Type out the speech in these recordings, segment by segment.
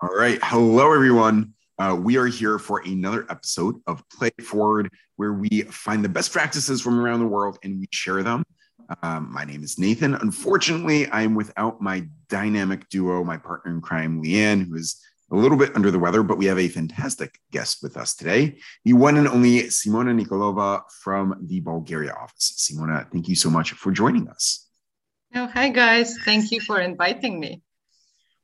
All right. Hello, everyone. Uh, we are here for another episode of Play Forward, where we find the best practices from around the world and we share them. Um, my name is Nathan. Unfortunately, I am without my dynamic duo, my partner in crime, Leanne, who is a little bit under the weather, but we have a fantastic guest with us today, the one and only Simona Nikolova from the Bulgaria office. Simona, thank you so much for joining us. Oh, hi guys. Thank you for inviting me.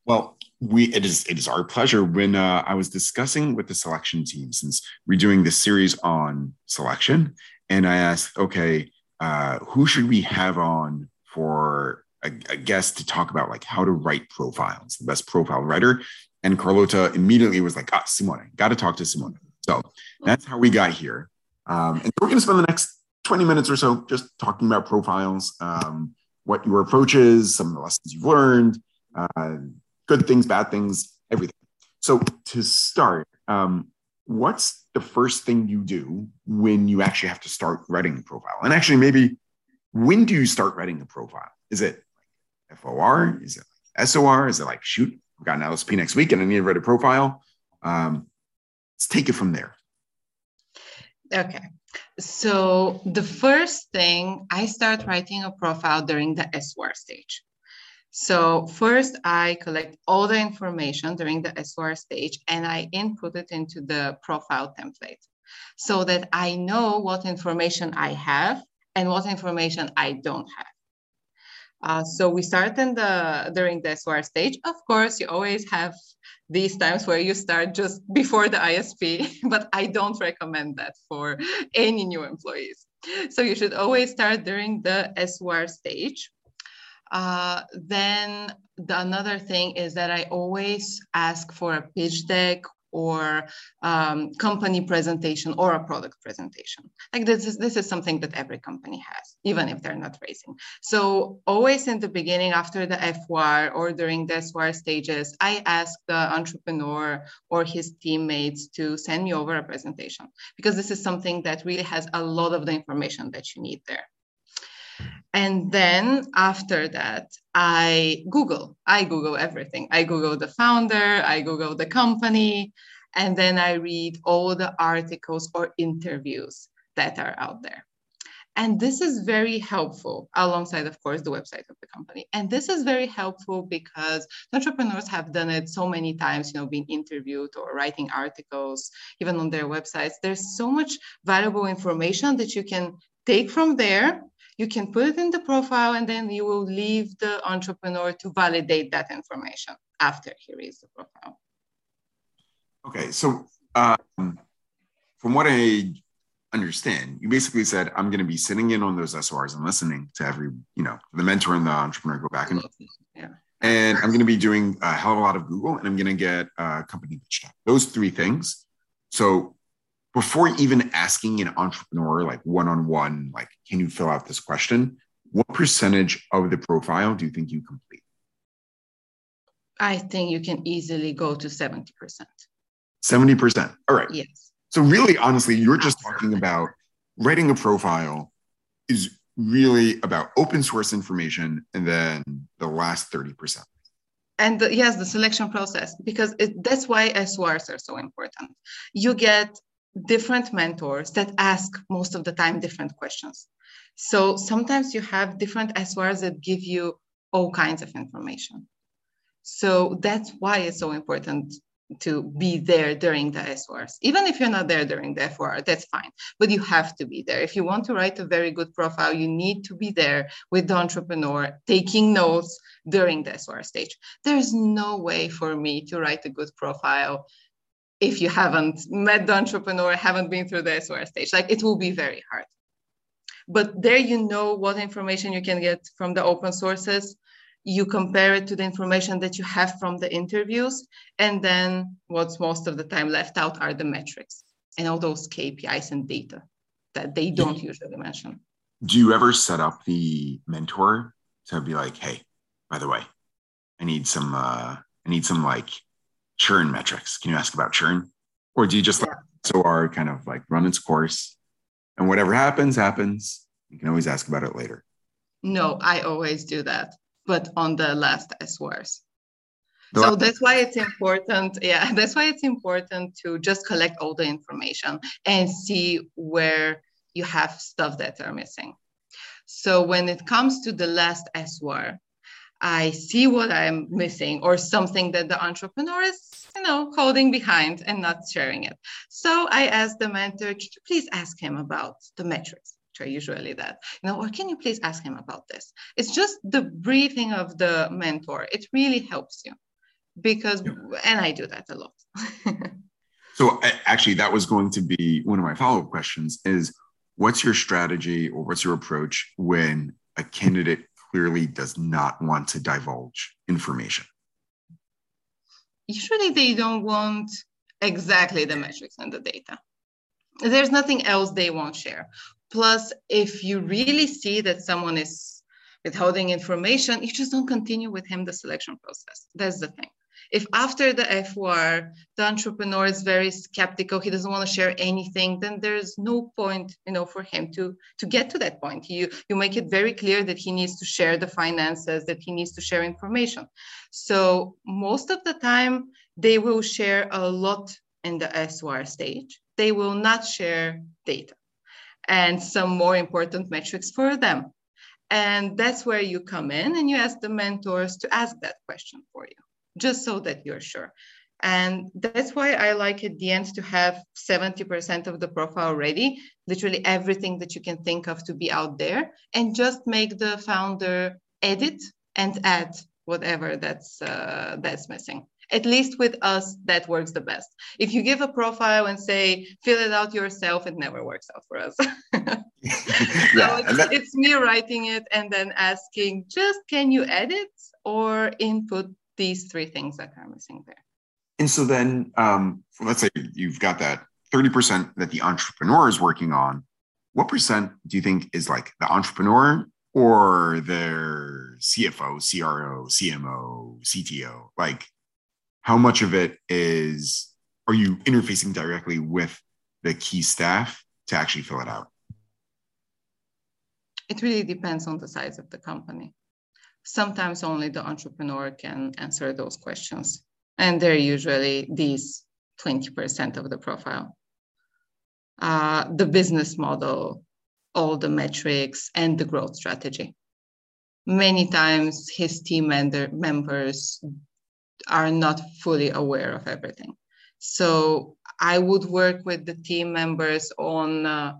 Well, we it is it is our pleasure. When uh, I was discussing with the selection team, since we're doing this series on selection, and I asked, okay, uh, who should we have on for a, a guest to talk about like how to write profiles, the best profile writer? And Carlota immediately was like, ah, Simone, got to talk to Simone. So that's how we got here. Um, and we're going to spend the next 20 minutes or so just talking about profiles. Um, what your approach is, some of the lessons you've learned, uh, good things, bad things, everything. So to start, um, what's the first thing you do when you actually have to start writing a profile? And actually, maybe when do you start writing a profile? Is it FOR? Is it SOR? Is it like shoot? I've got an LSP next week and I need to write a profile. Um, let's take it from there. Okay. So the first thing I start writing a profile during the SOR stage. So first I collect all the information during the SOR stage and I input it into the profile template so that I know what information I have and what information I don't have. Uh, so we start in the during the SOR stage. Of course, you always have these times where you start just before the ISP, but I don't recommend that for any new employees. So you should always start during the SOR stage. Uh, then the another thing is that I always ask for a pitch deck or um, company presentation or a product presentation. Like this is this is something that every company has, even if they're not raising. So always in the beginning, after the FOR or during the SOR stages, I ask the entrepreneur or his teammates to send me over a presentation because this is something that really has a lot of the information that you need there. And then after that, I Google. I Google everything. I Google the founder, I Google the company, and then I read all the articles or interviews that are out there. And this is very helpful alongside, of course, the website of the company. And this is very helpful because entrepreneurs have done it so many times, you know, being interviewed or writing articles, even on their websites. There's so much valuable information that you can take from there you can put it in the profile and then you will leave the entrepreneur to validate that information after he reads the profile. Okay, so um, from what I understand, you basically said I'm going to be sitting in on those SORs and listening to every, you know, the mentor and the entrepreneur go back and yeah. And I'm going to be doing a hell of a lot of Google, and I'm going to get a company pitch deck. Those three things. So before even asking an entrepreneur like one-on-one like can you fill out this question what percentage of the profile do you think you complete? I think you can easily go to 70% 70% all right. Yes. So really honestly you're just talking about writing a profile is really about open source information and then the last 30% and the, yes the selection process because it, that's why SORs are so important. You get different mentors that ask most of the time different questions. So sometimes you have different SORs that give you all kinds of information. So that's why it's so important to be there during the SORs. Even if you're not there during the FOR, that's fine, but you have to be there. If you want to write a very good profile, you need to be there with the entrepreneur taking notes during the SOR stage. There's no way for me to write a good profile if you haven't met the entrepreneur, haven't been through the SOR stage. Like it will be very hard. But there you know what information you can get from the open sources. You compare it to the information that you have from the interviews. And then what's most of the time left out are the metrics and all those KPIs and data that they don't usually mention. Do you ever set up the mentor to be like, hey, by the way, I need some uh I need some like churn metrics? Can you ask about churn? Or do you just yeah. let SOR kind of like run its course and whatever happens, happens? You can always ask about it later. No, I always do that, but on the last SORs. so that's why it's important yeah that's why it's important to just collect all the information and see where you have stuff that are missing so when it comes to the last SWR, I see what I'm missing or something that the entrepreneur is, you know, holding behind and not sharing it. So I ask the mentor, please ask him about the metrics, which are usually that, you know, or can you please ask him about this? It's just the briefing of the mentor. It really helps you because, and I do that a lot. so actually, that was going to be one of my follow-up questions is what's your strategy or what's your approach when a candidate clearly does not want to divulge information? Usually they don't want exactly the metrics and the data. There's nothing else they won't share. Plus, if you really see that someone is withholding information, you just don't continue with him the selection process. That's the thing if after the FWR, the entrepreneur is very skeptical, he doesn't want to share anything, then there's no point, you know, for him to to get to that point. You you make it very clear that he needs to share the finances, that he needs to share information. So most of the time, they will share a lot in the SWR stage. They will not share data and some more important metrics for them. And that's where you come in and you ask the mentors to ask that question for you just so that you're sure. And that's why I like at the end to have 70% of the profile ready, literally everything that you can think of to be out there, and just make the founder edit and add whatever that's uh, that's missing. At least with us, that works the best. If you give a profile and say fill it out yourself, it never works out for us. so yeah, it's, that- it's me writing it and then asking, just can you edit or input these three things that are missing there. And so then, um, let's say you've got that 30% that the entrepreneur is working on. What percent do you think is like the entrepreneur or their CFO, CRO, CMO, CTO? Like, how much of it is, are you interfacing directly with the key staff to actually fill it out? It really depends on the size of the company sometimes only the entrepreneur can answer those questions. And they're usually these 20% of the profile. Uh, the business model, all the metrics, and the growth strategy. Many times his team member, members are not fully aware of everything. So I would work with the team members on uh,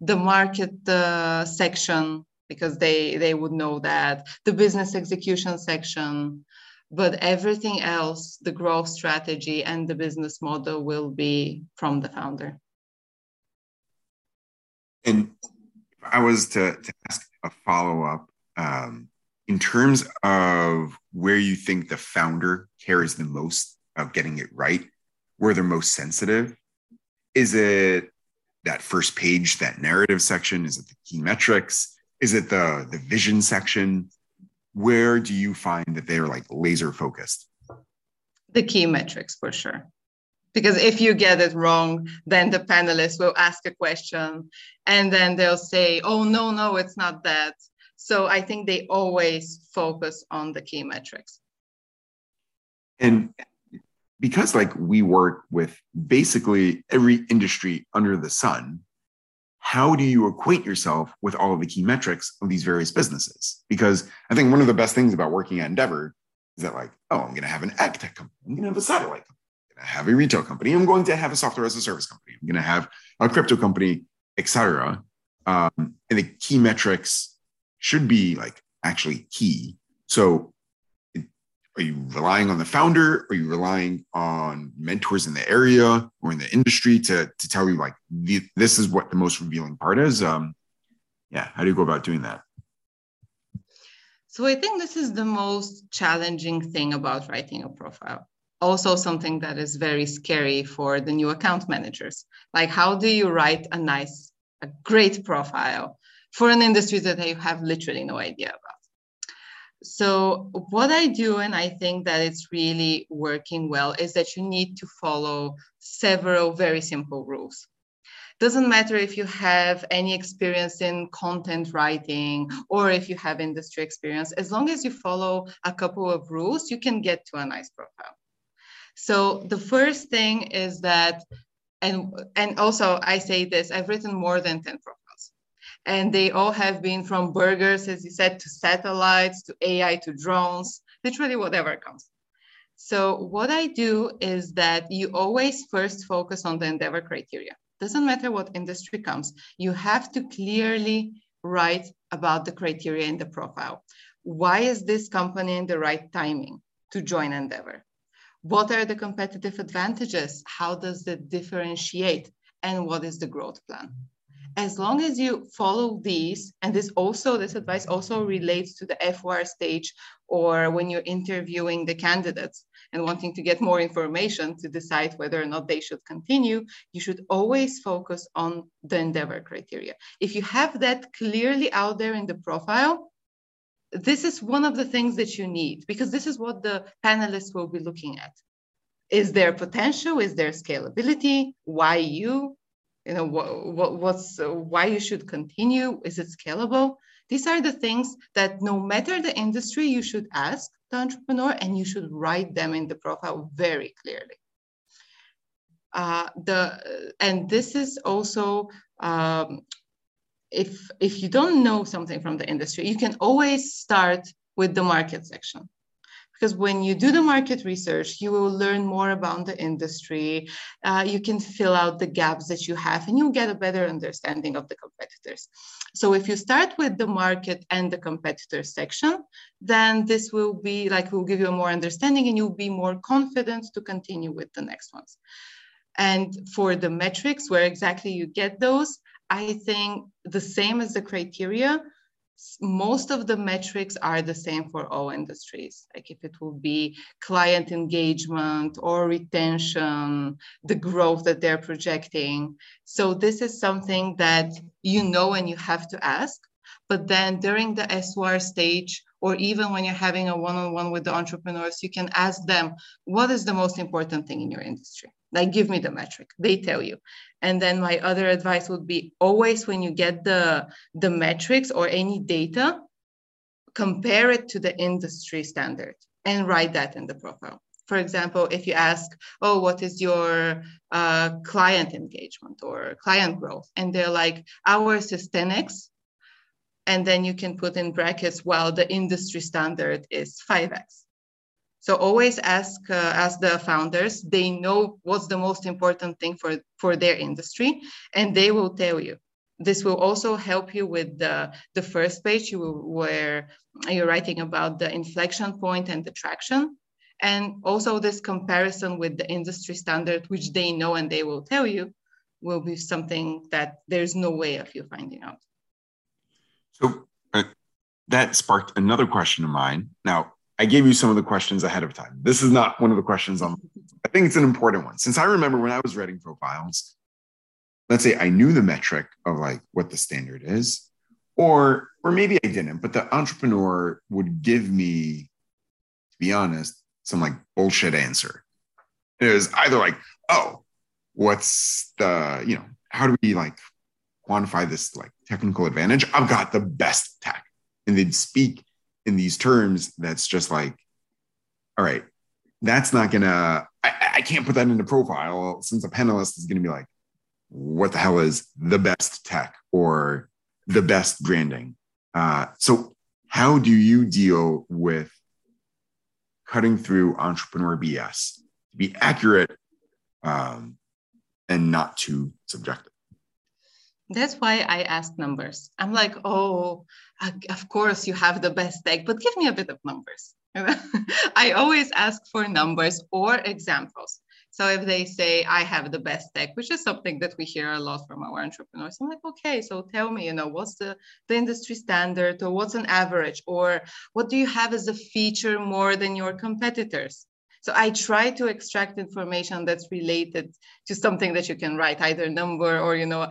the market uh, section because they they would know that. The business execution section but everything else the growth strategy and the business model will be from the founder. And if i was to, to ask a follow-up um, in terms of where you think the founder cares the most of getting it right where they're most sensitive is it that first page that narrative section? Is it the key metrics is it the the vision section? Where do you find that they're like laser focused? The key metrics for sure. Because if you get it wrong then the panelists will ask a question and then they'll say oh no no it's not that. So i think they always focus on the key metrics. And because like we work with basically every industry under the sun how do you acquaint yourself with all of the key metrics of these various businesses? Because I think one of the best things about working at Endeavor is that, like, oh, I'm going to have an ag tech company, I'm going to have a satellite company, I'm going to have a retail company, I'm going to have a software as a service company, I'm going to have a crypto company, etc. Um, and the key metrics should be like actually key. So are you relying on the founder? Are you relying on mentors in the area or in the industry to, to tell you like the, this is what the most revealing part is? Um, yeah, how do you go about doing that? So I think this is the most challenging thing about writing a profile. Also, something that is very scary for the new account managers. Like, how do you write a nice, a great profile for an industry that you have literally no idea about? So, what I do, and I think that it's really working well, is that you need to follow several very simple rules. Doesn't matter if you have any experience in content writing or if you have industry experience, as long as you follow a couple of rules, you can get to a nice profile. So the first thing is that, and, and also I say this, I've written more than 10 profiles and they all have been from burgers, as you said, to satellites, to AI, to drones, literally whatever comes. So what I do is that you always first focus on the endeavor criteria. Doesn't matter what industry comes, you have to clearly write about the criteria in the profile. Why is this company in the right timing to join Endeavor? What are the competitive advantages? How does it differentiate? And what is the growth plan? As long as you follow these, and this also, this advice also relates to the FOR stage or when you're interviewing the candidates and wanting to get more information to decide whether or not they should continue, you should always focus on the endeavor criteria. If you have that clearly out there in the profile, this is one of the things that you need because this is what the panelists will be looking at. Is there potential? Is there scalability? Why you? You know what, what what's uh, why you should continue? Is it scalable? These are the things that no matter the industry you should ask the entrepreneur and you should write them in the profile very clearly. Uh, the and this is also um, if if you don't know something from the industry you can always start with the market section because when you do the market research you will learn more about the industry. Uh, you can fill out the gaps that you have and you'll get a better understanding of the competitors. So if you start with the market and the competitor section then this will be like will give you a more understanding and you'll be more confident to continue with the next ones. And for the metrics where exactly you get those i think the same as the criteria most of the metrics are the same for all industries. Like if it will be client engagement or retention, the growth that they're projecting. So this is something that you know and you have to ask. But then during the SOR stage, or even when you're having a one-on-one with the entrepreneurs, you can ask them, what is the most important thing in your industry? Like give me the metric. They tell you. And then my other advice would be always when you get the, the metrics or any data, compare it to the industry standard and write that in the profile. For example, if you ask, oh, what is your uh, client engagement or client growth? And they're like, ours is 10x. And then you can put in brackets, well, the industry standard is 5x. So always ask uh, ask the founders. They know what's the most important thing for for their industry, and they will tell you. This will also help you with the the first page you where you're writing about the inflection point and the traction, and also this comparison with the industry standard, which they know and they will tell you, will be something that there's no way of you finding out. So uh, that sparked another question of mine. Now, I gave you some of the questions ahead of time. This is not one of the questions on. I think it's an important one since I remember when I was writing profiles. Let's say I knew the metric of like what the standard is, or or maybe I didn't, but the entrepreneur would give me, to be honest, some like bullshit answer. It was either like, oh, what's the you know how do we like quantify this like technical advantage? I've got the best tech, and they'd speak in these terms that's just like, all right, that's not gonna, I, I can't put that into profile since a panelist is gonna be like, what the hell is the best tech or the best branding? Uh, so, how do you deal with cutting through entrepreneur BS to be accurate um, and not too subjective? That's why I ask numbers. I'm like, oh, of course you have the best tech, but give me a bit of numbers. I always ask for numbers or examples. So if they say I have the best tech, which is something that we hear a lot from our entrepreneurs, I'm like, okay, so tell me, you know, what's the, the industry standard or what's an average or what do you have as a feature more than your competitors? So I try to extract information that's related to something that you can write, either number or you know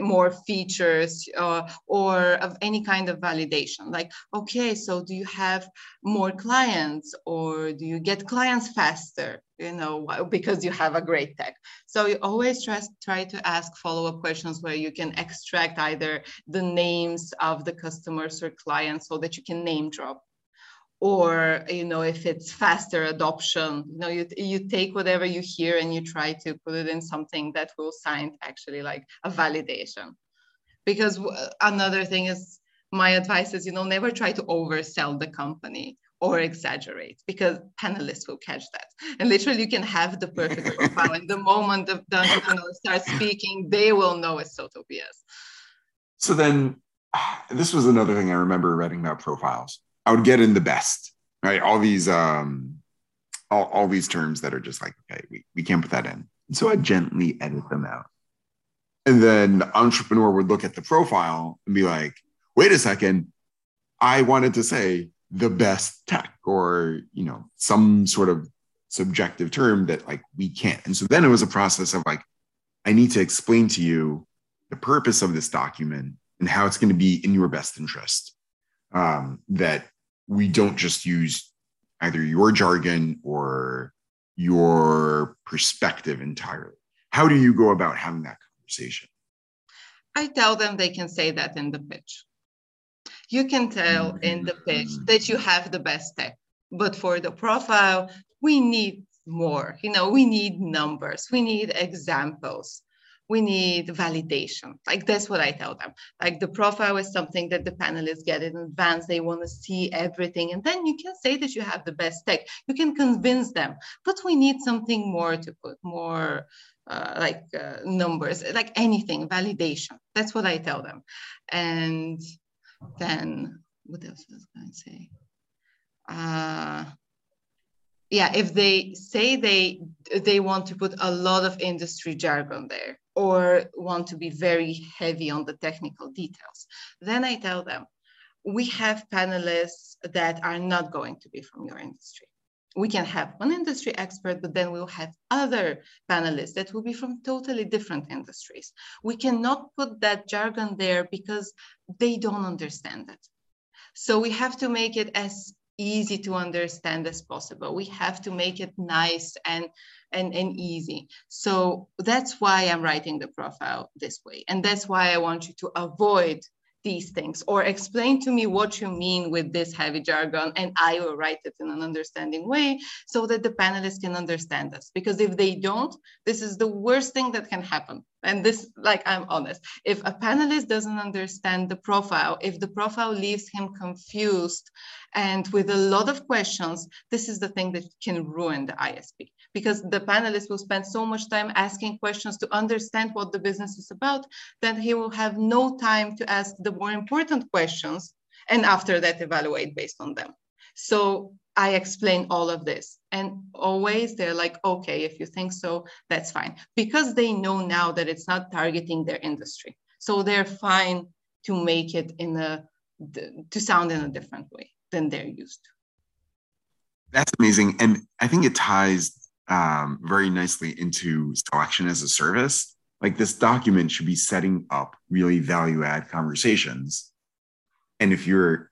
more features uh, or of any kind of validation. Like, okay, so do you have more clients or do you get clients faster? You know, because you have a great tech. So you always try, try to ask follow-up questions where you can extract either the names of the customers or clients so that you can name drop or you know if it's faster adoption you know you, you take whatever you hear and you try to put it in something that will sign actually like a validation. Because another thing is my advice is you know never try to oversell the company or exaggerate because panelists will catch that. And literally you can have the perfect profile and the moment the, the entrepreneur starts speaking they will know it's total bs so then this was another thing i remember writing about profiles I would get in the best, right? All these um all, all these terms that are just like, okay, we, we can't put that in. And so I gently edit them out. And then the entrepreneur would look at the profile and be like, wait a second, I wanted to say the best tech or you know, some sort of subjective term that like we can't. And so then it was a process of like, I need to explain to you the purpose of this document and how it's going to be in your best interest um, that we don't just use either your jargon or your perspective entirely. How do you go about having that conversation? I tell them they can say that in the pitch. You can tell in the pitch mm-hmm. that you have the best tech, but for the profile, we need more. You know, we need numbers, we need examples we need validation. Like that's what I tell them. Like the profile is something that the panelists get in advance. They want to see everything. And then you can say that you have the best tech. You can convince them, but we need something more to put more uh, like uh, numbers, like anything, validation. That's what I tell them. And then what else was I going to say? Uh, yeah, if they say they they want to put a lot of industry jargon there, or want to be very heavy on the technical details. Then I tell them, we have panelists that are not going to be from your industry. We can have one industry expert, but then we'll have other panelists that will be from totally different industries. We cannot put that jargon there because they don't understand it. So we have to make it as easy to understand as possible. We have to make it nice and and, and easy. So that's why I'm writing the profile this way. And that's why I want you to avoid these things or explain to me what you mean with this heavy jargon and i will write it in an understanding way so that the panelists can understand us. Because if they don't this is the worst thing that can happen. And this like i'm honest. If a panelist doesn't understand the profile if the profile leaves him confused and with a lot of questions this is the thing that can ruin the isp because the panelists will spend so much time asking questions to understand what the business is about that he will have no time to ask the more important questions and after that evaluate based on them. So I explain all of this and always they're like, okay, if you think so, that's fine. Because they know now that it's not targeting their industry. So they're fine to make it in a, to sound in a different way than they're used to. That's amazing. And I think it ties um, very nicely into selection as a service. Like this document should be setting up really value add conversations. And if you're,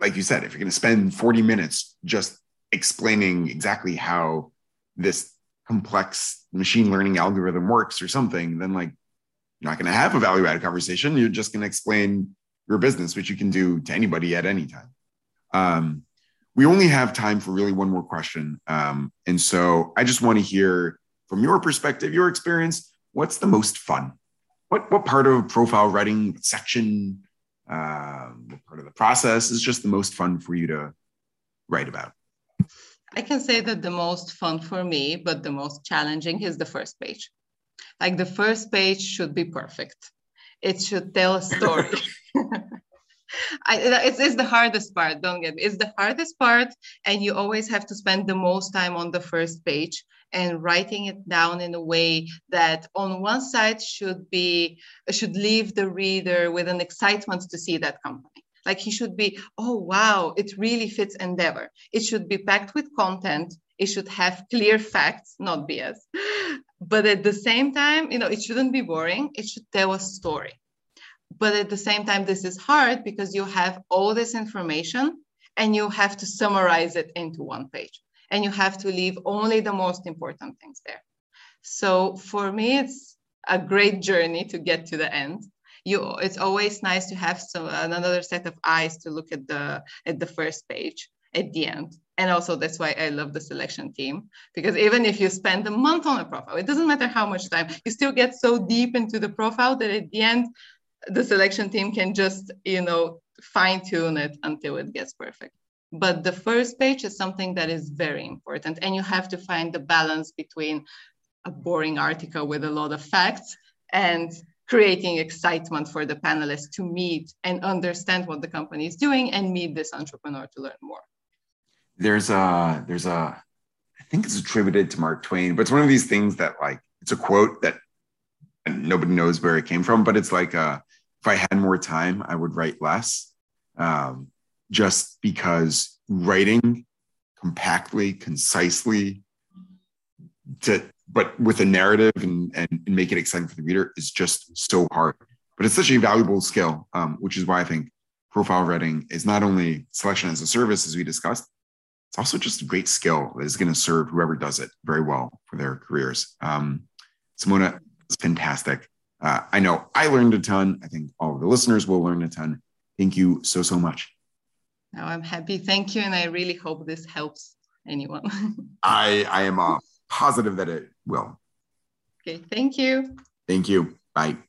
like you said, if you're going to spend 40 minutes just explaining exactly how this complex machine learning algorithm works or something, then like you're not going to have a value add conversation. You're just going to explain your business, which you can do to anybody at any time. Um, we only have time for really one more question. Um, and so I just want to hear from your perspective, your experience, what's the most fun? What, what part of profile writing section, uh, what part of the process is just the most fun for you to write about? I can say that the most fun for me, but the most challenging is the first page. Like the first page should be perfect. It should tell a story. I, it's, it's the hardest part don't get me it's the hardest part and you always have to spend the most time on the first page and writing it down in a way that on one side should be should leave the reader with an excitement to see that company like he should be oh wow it really fits endeavor it should be packed with content It should have clear facts, not BS. But at the same time, you know, it shouldn't be boring. It should tell a story. But at the same time, this is hard because you have all this information and you have to summarize it into one page and you have to leave only the most important things there. So for me, it's a great journey to get to the end. You, it's always nice to have some another set of eyes to look at the at the first page at the end. And also that's why I love the selection team because even if you spend a month on a profile, it doesn't matter how much time, you still get so deep into the profile that at the end the selection team can just, you know, fine tune it until it gets perfect. But the first page is something that is very important. And you have to find the balance between a boring article with a lot of facts and creating excitement for the panelists to meet and understand what the company is doing and meet this entrepreneur to learn more. There's a, there's a, I think it's attributed to Mark Twain, but it's one of these things that like, it's a quote that nobody knows where it came from, but it's like, uh, if I had more time, I would write less. Um, just because writing compactly, concisely, to but with a narrative and, and, make it exciting for the reader is just so hard. But it's such a valuable skill, um, which is why I think profile writing is not only selection as a service, as we discussed, it's also just a great skill that is going to serve whoever does it very well for their careers. Um, Simona, it's fantastic. Uh, I know I learned a ton. I think all of the listeners will learn a ton. Thank you so, so much. No, I'm happy. Thank you. And I really hope this helps anyone. I, I am uh, positive that it will. Okay. Thank you. Thank you. Bye.